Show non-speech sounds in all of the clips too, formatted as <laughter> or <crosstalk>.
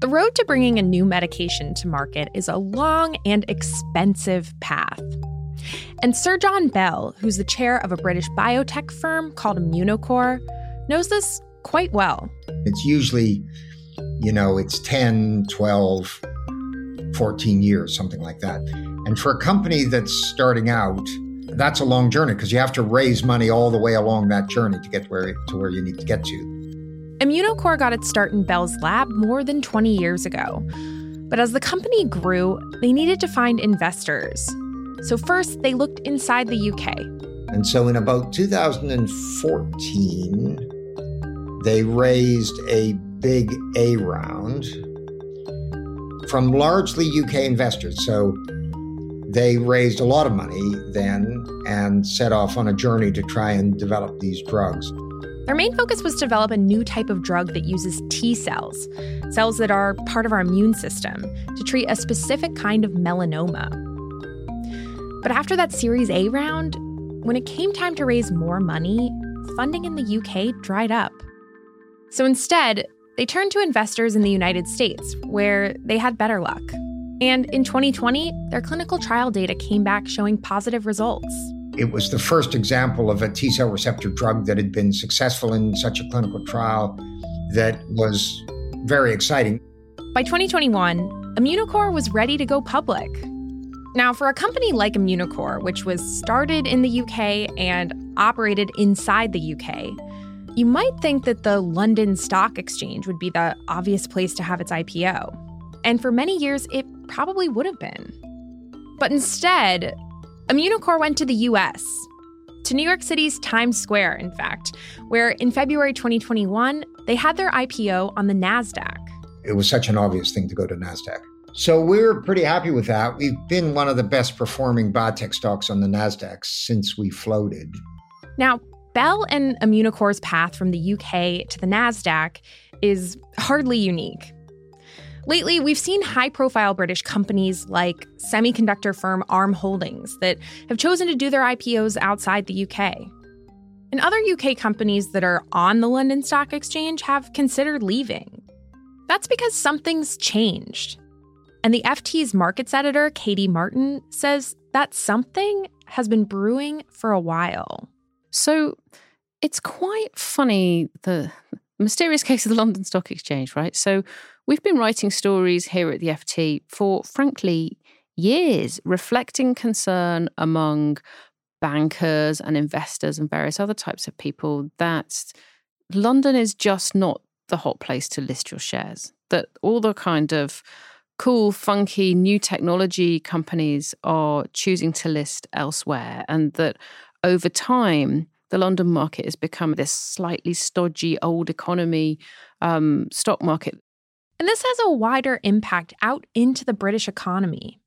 The road to bringing a new medication to market is a long and expensive path. And Sir John Bell, who's the chair of a British biotech firm called Immunocore, knows this quite well. It's usually, you know, it's 10, 12, 14 years, something like that. And for a company that's starting out, that's a long journey because you have to raise money all the way along that journey to get where to where you need to get to. Immunocore got its start in Bell's lab more than 20 years ago. But as the company grew, they needed to find investors. So first, they looked inside the UK. And so in about 2014, they raised a big A round from largely UK investors. So they raised a lot of money then and set off on a journey to try and develop these drugs. Their main focus was to develop a new type of drug that uses T cells, cells that are part of our immune system, to treat a specific kind of melanoma. But after that Series A round, when it came time to raise more money, funding in the UK dried up. So instead, they turned to investors in the United States, where they had better luck. And in 2020, their clinical trial data came back showing positive results. It was the first example of a T cell receptor drug that had been successful in such a clinical trial that was very exciting. By 2021, Immunocore was ready to go public. Now, for a company like Immunocore, which was started in the UK and operated inside the UK, you might think that the London Stock Exchange would be the obvious place to have its IPO. And for many years, it probably would have been. But instead, Immunocore went to the US, to New York City's Times Square, in fact, where in February 2021, they had their IPO on the NASDAQ. It was such an obvious thing to go to NASDAQ. So we were pretty happy with that. We've been one of the best performing biotech stocks on the NASDAQ since we floated. Now, Bell and Immunocore's path from the UK to the NASDAQ is hardly unique. Lately, we've seen high profile British companies like semiconductor firm ARM Holdings that have chosen to do their IPOs outside the UK. And other UK companies that are on the London Stock Exchange have considered leaving. That's because something's changed. And the FT's markets editor, Katie Martin, says that something has been brewing for a while. So it's quite funny the mysterious case of the London Stock Exchange, right? So We've been writing stories here at the FT for, frankly, years, reflecting concern among bankers and investors and various other types of people that London is just not the hot place to list your shares. That all the kind of cool, funky, new technology companies are choosing to list elsewhere, and that over time, the London market has become this slightly stodgy old economy um, stock market and this has a wider impact out into the British economy.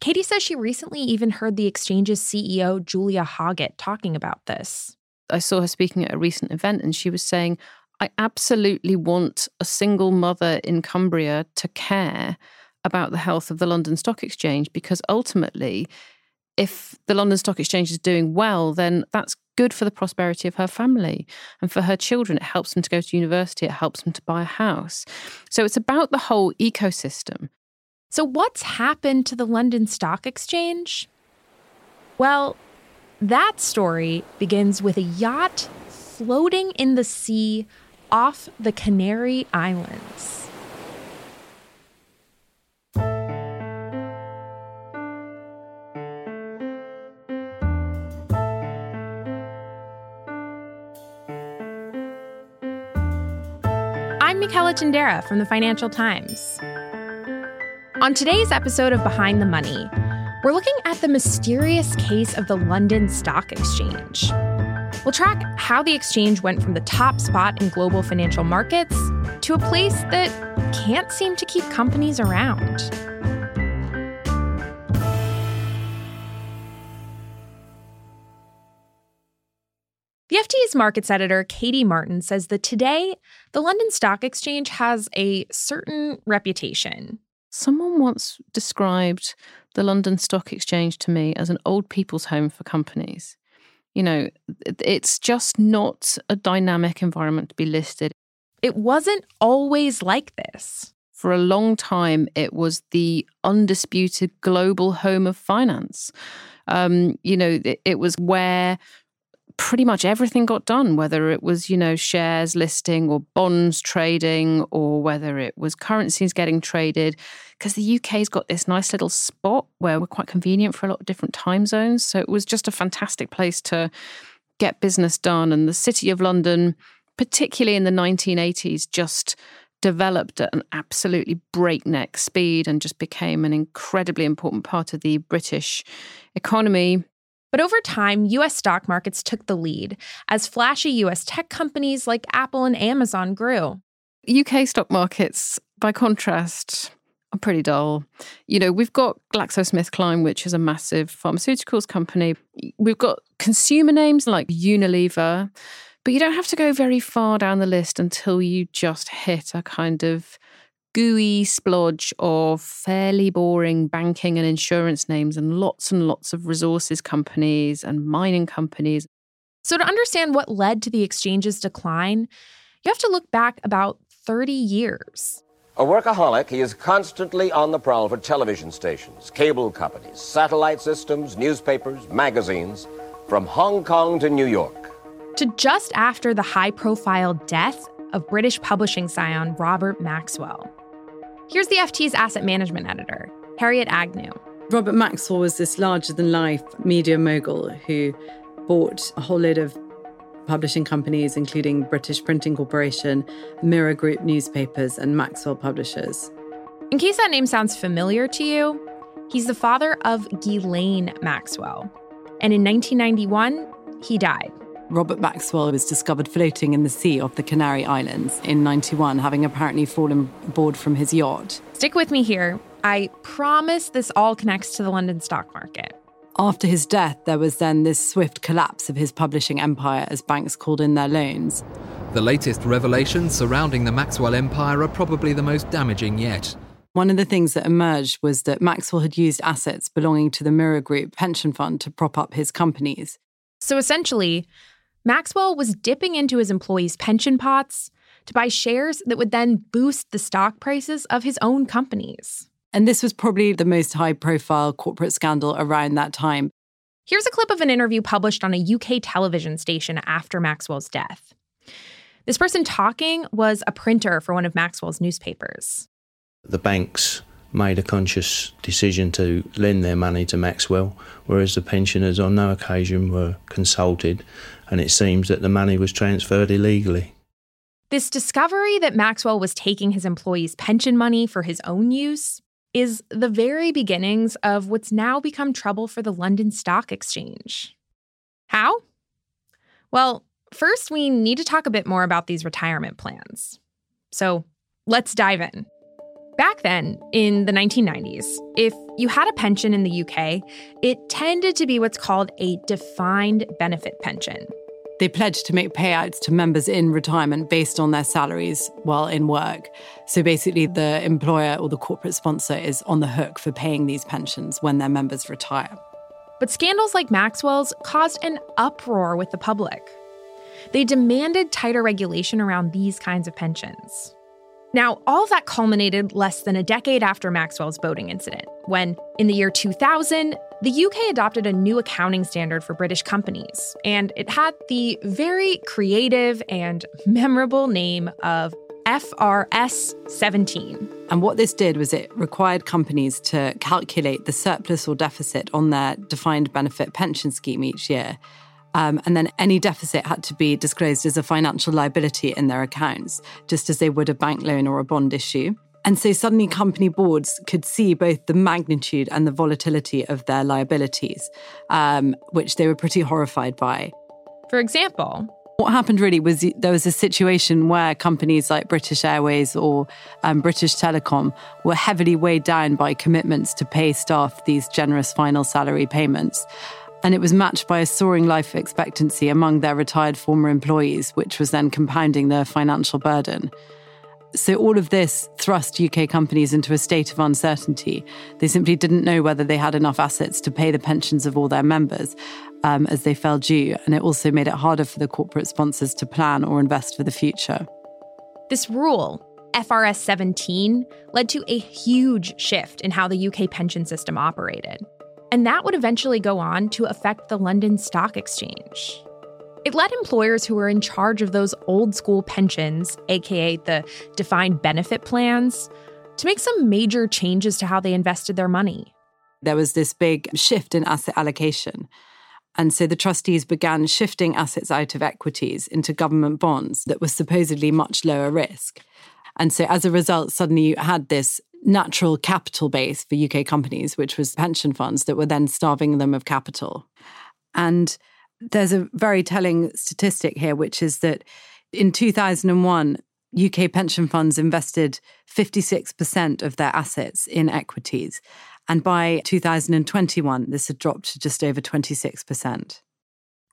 Katie says she recently even heard the exchange's CEO, Julia Hoggett, talking about this. I saw her speaking at a recent event, and she was saying, I absolutely want a single mother in Cumbria to care about the health of the London Stock Exchange because ultimately, if the London Stock Exchange is doing well, then that's good for the prosperity of her family and for her children. It helps them to go to university, it helps them to buy a house. So it's about the whole ecosystem. So, what's happened to the London Stock Exchange? Well, that story begins with a yacht floating in the sea off the Canary Islands. I'm Michela Tindera from the Financial Times. On today's episode of Behind the Money, we're looking at the mysterious case of the London Stock Exchange. We'll track how the exchange went from the top spot in global financial markets to a place that can't seem to keep companies around. FT's markets editor, Katie Martin, says that today, the London Stock Exchange has a certain reputation. Someone once described the London Stock Exchange to me as an old people's home for companies. You know, it's just not a dynamic environment to be listed. It wasn't always like this. For a long time, it was the undisputed global home of finance. Um, you know, it, it was where pretty much everything got done, whether it was, you know, shares listing or bonds trading or whether it was currencies getting traded. Because the UK's got this nice little spot where we're quite convenient for a lot of different time zones. So it was just a fantastic place to get business done. And the City of London, particularly in the 1980s, just developed at an absolutely breakneck speed and just became an incredibly important part of the British economy. But over time, US stock markets took the lead as flashy US tech companies like Apple and Amazon grew. UK stock markets, by contrast, are pretty dull. You know, we've got GlaxoSmithKline, which is a massive pharmaceuticals company. We've got consumer names like Unilever, but you don't have to go very far down the list until you just hit a kind of gooey splodge of fairly boring banking and insurance names and lots and lots of resources companies and mining companies. So, to understand what led to the exchange's decline, you have to look back about 30 years. A workaholic, he is constantly on the prowl for television stations, cable companies, satellite systems, newspapers, magazines, from Hong Kong to New York. To just after the high profile death of British publishing scion Robert Maxwell. Here's the FT's asset management editor, Harriet Agnew. Robert Maxwell was this larger than life media mogul who bought a whole load of publishing companies, including British Printing Corporation, Mirror Group newspapers, and Maxwell Publishers. In case that name sounds familiar to you, he's the father of Ghislaine Maxwell. And in 1991, he died. Robert Maxwell was discovered floating in the sea off the Canary Islands in 91, having apparently fallen aboard from his yacht. Stick with me here. I promise this all connects to the London stock market. After his death, there was then this swift collapse of his publishing empire as banks called in their loans. The latest revelations surrounding the Maxwell empire are probably the most damaging yet. One of the things that emerged was that Maxwell had used assets belonging to the Mirror Group pension fund to prop up his companies. So essentially, Maxwell was dipping into his employees' pension pots to buy shares that would then boost the stock prices of his own companies. And this was probably the most high profile corporate scandal around that time. Here's a clip of an interview published on a UK television station after Maxwell's death. This person talking was a printer for one of Maxwell's newspapers. The banks made a conscious decision to lend their money to Maxwell, whereas the pensioners on no occasion were consulted and it seems that the money was transferred illegally. This discovery that Maxwell was taking his employees' pension money for his own use is the very beginnings of what's now become trouble for the London Stock Exchange. How? Well, first, we need to talk a bit more about these retirement plans. So let's dive in. Back then, in the 1990s, if you had a pension in the UK, it tended to be what's called a defined benefit pension. They pledged to make payouts to members in retirement based on their salaries while in work. So basically, the employer or the corporate sponsor is on the hook for paying these pensions when their members retire. But scandals like Maxwell's caused an uproar with the public. They demanded tighter regulation around these kinds of pensions. Now, all that culminated less than a decade after Maxwell's boating incident, when, in the year 2000, the UK adopted a new accounting standard for British companies, and it had the very creative and memorable name of FRS 17. And what this did was it required companies to calculate the surplus or deficit on their defined benefit pension scheme each year um, and then any deficit had to be disclosed as a financial liability in their accounts, just as they would a bank loan or a bond issue. And so suddenly company boards could see both the magnitude and the volatility of their liabilities, um, which they were pretty horrified by. For example, what happened really was there was a situation where companies like British Airways or um, British Telecom were heavily weighed down by commitments to pay staff these generous final salary payments. And it was matched by a soaring life expectancy among their retired former employees, which was then compounding their financial burden. So, all of this thrust UK companies into a state of uncertainty. They simply didn't know whether they had enough assets to pay the pensions of all their members um, as they fell due. And it also made it harder for the corporate sponsors to plan or invest for the future. This rule, FRS 17, led to a huge shift in how the UK pension system operated. And that would eventually go on to affect the London Stock Exchange. It led employers who were in charge of those old school pensions, aka the defined benefit plans, to make some major changes to how they invested their money. There was this big shift in asset allocation. And so the trustees began shifting assets out of equities into government bonds that were supposedly much lower risk. And so as a result, suddenly you had this natural capital base for UK companies, which was pension funds that were then starving them of capital. And there's a very telling statistic here, which is that in 2001, UK pension funds invested 56% of their assets in equities. And by 2021, this had dropped to just over 26%.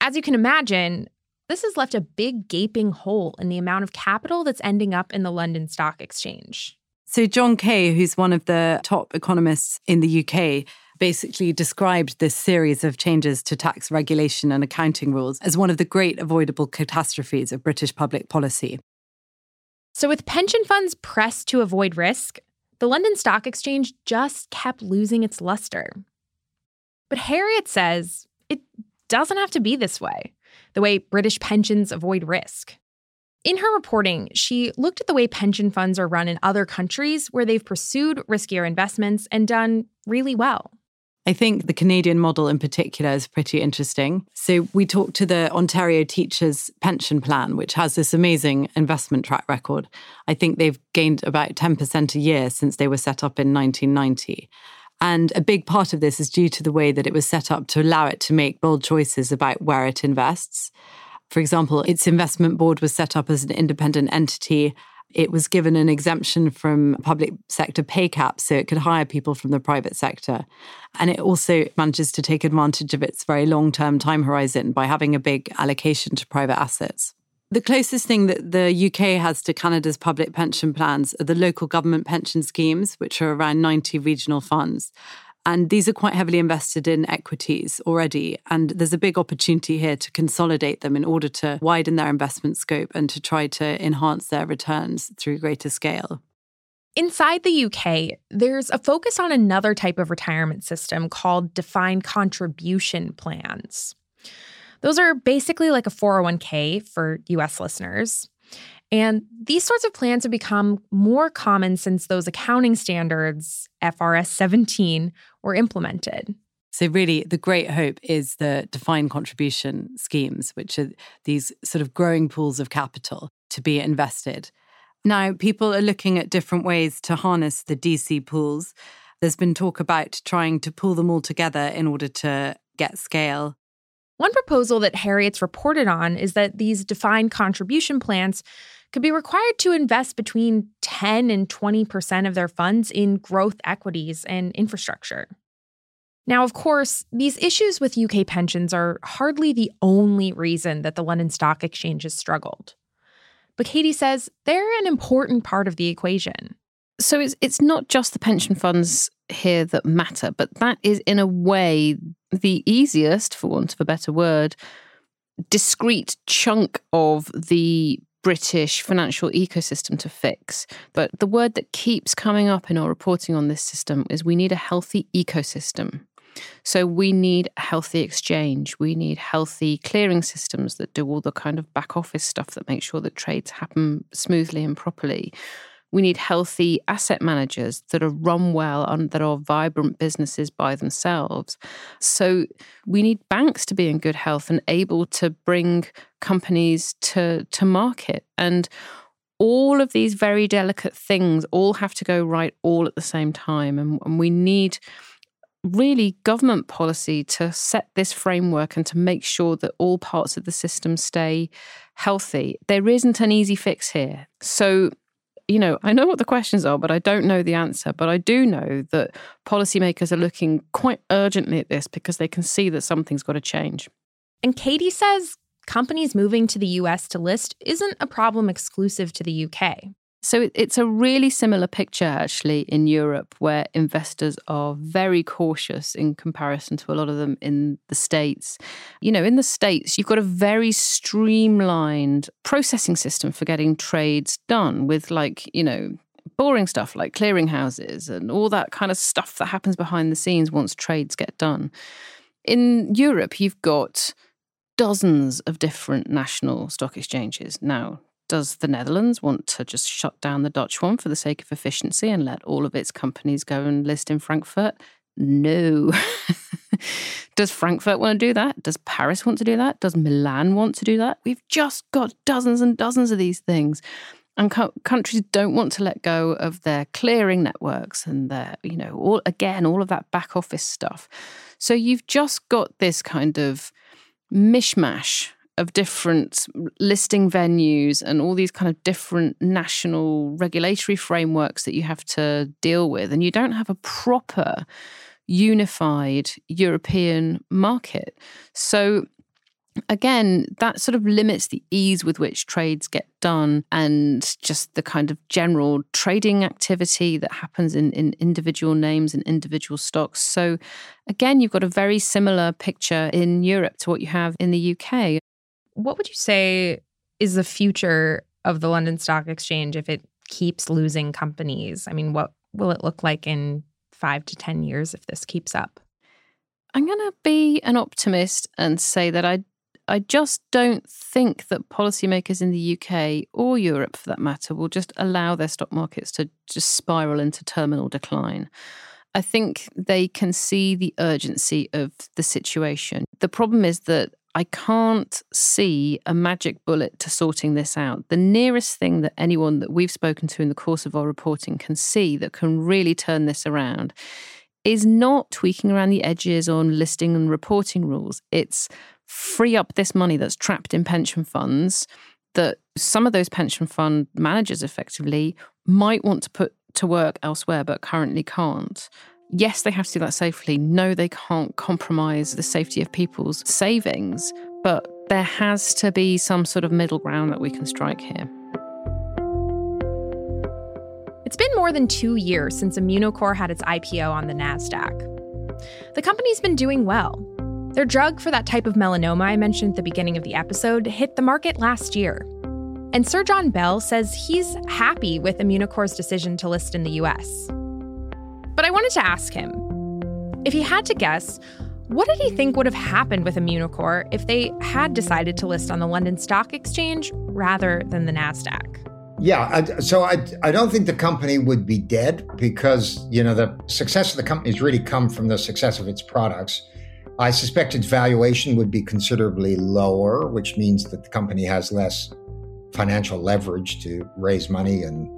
As you can imagine, this has left a big gaping hole in the amount of capital that's ending up in the London Stock Exchange. So, John Kay, who's one of the top economists in the UK, basically described this series of changes to tax regulation and accounting rules as one of the great avoidable catastrophes of British public policy. So, with pension funds pressed to avoid risk, the London Stock Exchange just kept losing its luster. But Harriet says it doesn't have to be this way, the way British pensions avoid risk. In her reporting, she looked at the way pension funds are run in other countries where they've pursued riskier investments and done really well. I think the Canadian model in particular is pretty interesting. So, we talked to the Ontario Teachers Pension Plan, which has this amazing investment track record. I think they've gained about 10% a year since they were set up in 1990. And a big part of this is due to the way that it was set up to allow it to make bold choices about where it invests. For example, its investment board was set up as an independent entity it was given an exemption from public sector pay caps so it could hire people from the private sector. And it also manages to take advantage of its very long term time horizon by having a big allocation to private assets. The closest thing that the UK has to Canada's public pension plans are the local government pension schemes, which are around 90 regional funds. And these are quite heavily invested in equities already. And there's a big opportunity here to consolidate them in order to widen their investment scope and to try to enhance their returns through greater scale. Inside the UK, there's a focus on another type of retirement system called defined contribution plans. Those are basically like a 401k for US listeners. And these sorts of plans have become more common since those accounting standards, FRS 17, were implemented. So, really, the great hope is the defined contribution schemes, which are these sort of growing pools of capital to be invested. Now, people are looking at different ways to harness the DC pools. There's been talk about trying to pull them all together in order to get scale. One proposal that Harriet's reported on is that these defined contribution plans could be required to invest between 10 and 20% of their funds in growth equities and infrastructure. Now, of course, these issues with UK pensions are hardly the only reason that the London Stock Exchange has struggled. But Katie says they're an important part of the equation. So it's it's not just the pension funds here that matter, but that is in a way the easiest, for want of a better word, discrete chunk of the British financial ecosystem to fix. But the word that keeps coming up in our reporting on this system is we need a healthy ecosystem. So we need a healthy exchange. We need healthy clearing systems that do all the kind of back office stuff that make sure that trades happen smoothly and properly. We need healthy asset managers that are run well and that are vibrant businesses by themselves. So we need banks to be in good health and able to bring companies to, to market. And all of these very delicate things all have to go right all at the same time. And, and we need really government policy to set this framework and to make sure that all parts of the system stay healthy. There isn't an easy fix here. So, you know, I know what the questions are, but I don't know the answer. But I do know that policymakers are looking quite urgently at this because they can see that something's got to change. And Katie says companies moving to the US to list isn't a problem exclusive to the UK. So it's a really similar picture actually in Europe where investors are very cautious in comparison to a lot of them in the States. You know, in the States, you've got a very streamlined processing system for getting trades done with like, you know, boring stuff like clearinghouses and all that kind of stuff that happens behind the scenes once trades get done. In Europe, you've got dozens of different national stock exchanges. Now, does the Netherlands want to just shut down the Dutch one for the sake of efficiency and let all of its companies go and list in Frankfurt? No. <laughs> Does Frankfurt want to do that? Does Paris want to do that? Does Milan want to do that? We've just got dozens and dozens of these things. And co- countries don't want to let go of their clearing networks and their, you know, all again, all of that back office stuff. So you've just got this kind of mishmash of different listing venues and all these kind of different national regulatory frameworks that you have to deal with. And you don't have a proper unified European market. So again, that sort of limits the ease with which trades get done and just the kind of general trading activity that happens in, in individual names and individual stocks. So, again, you've got a very similar picture in Europe to what you have in the UK. What would you say is the future of the London Stock Exchange if it keeps losing companies? I mean, what will it look like in five to 10 years if this keeps up? I'm going to be an optimist and say that I I just don't think that policymakers in the UK or Europe, for that matter, will just allow their stock markets to just spiral into terminal decline. I think they can see the urgency of the situation. The problem is that I can't see a magic bullet to sorting this out. The nearest thing that anyone that we've spoken to in the course of our reporting can see that can really turn this around is not tweaking around the edges on listing and reporting rules. It's free up this money that's trapped in pension funds that some of those pension fund managers effectively might want to put to work elsewhere but currently can't yes, they have to do that safely. No, they can't compromise the safety of people's savings. But there has to be some sort of middle ground that we can strike here. It's been more than two years since Immunocore had its IPO on the NASDAQ. The company's been doing well. Their drug for that type of melanoma I mentioned at the beginning of the episode hit the market last year. And Sir John Bell says he's happy with Immunocore's decision to list in the US. But I wanted to ask him if he had to guess, what did he think would have happened with Immunocore if they had decided to list on the London Stock Exchange rather than the NASDAQ? Yeah, I, so I, I don't think the company would be dead because, you know, the success of the company has really come from the success of its products. I suspect its valuation would be considerably lower, which means that the company has less financial leverage to raise money and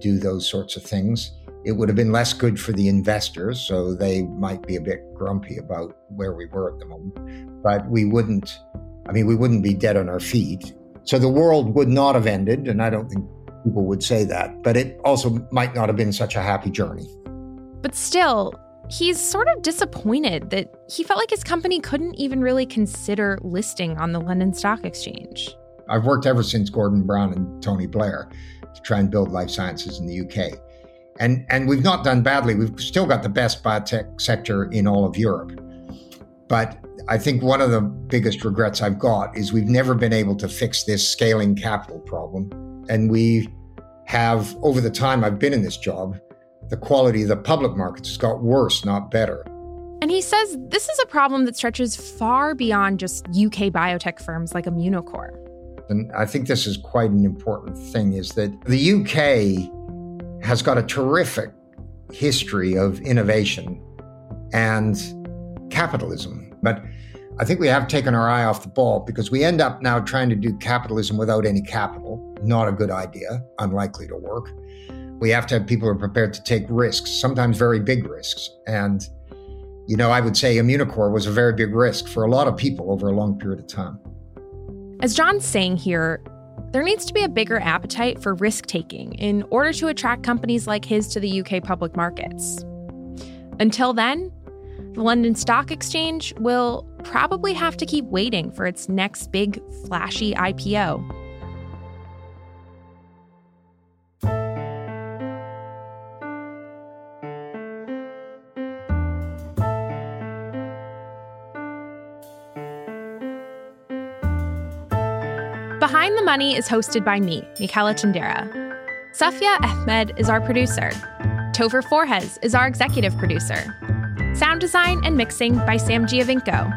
do those sorts of things. It would have been less good for the investors, so they might be a bit grumpy about where we were at the moment. But we wouldn't, I mean, we wouldn't be dead on our feet. So the world would not have ended, and I don't think people would say that, but it also might not have been such a happy journey. But still, he's sort of disappointed that he felt like his company couldn't even really consider listing on the London Stock Exchange. I've worked ever since Gordon Brown and Tony Blair to try and build life sciences in the UK. And, and we've not done badly. We've still got the best biotech sector in all of Europe. But I think one of the biggest regrets I've got is we've never been able to fix this scaling capital problem. And we have, over the time I've been in this job, the quality of the public markets has got worse, not better. And he says this is a problem that stretches far beyond just UK biotech firms like Immunocore. And I think this is quite an important thing is that the UK has got a terrific history of innovation and capitalism. But I think we have taken our eye off the ball because we end up now trying to do capitalism without any capital. Not a good idea, unlikely to work. We have to have people who are prepared to take risks, sometimes very big risks. And you know, I would say Immunocore was a very big risk for a lot of people over a long period of time. As John's saying here, there needs to be a bigger appetite for risk taking in order to attract companies like his to the UK public markets. Until then, the London Stock Exchange will probably have to keep waiting for its next big, flashy IPO. Behind the Money is hosted by me, Michela Tindera. Saffeya Ahmed is our producer. Topher Forhecz is our executive producer. Sound design and mixing by Sam Giovinco.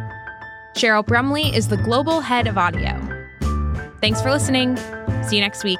Cheryl Brumley is the global head of audio. Thanks for listening. See you next week.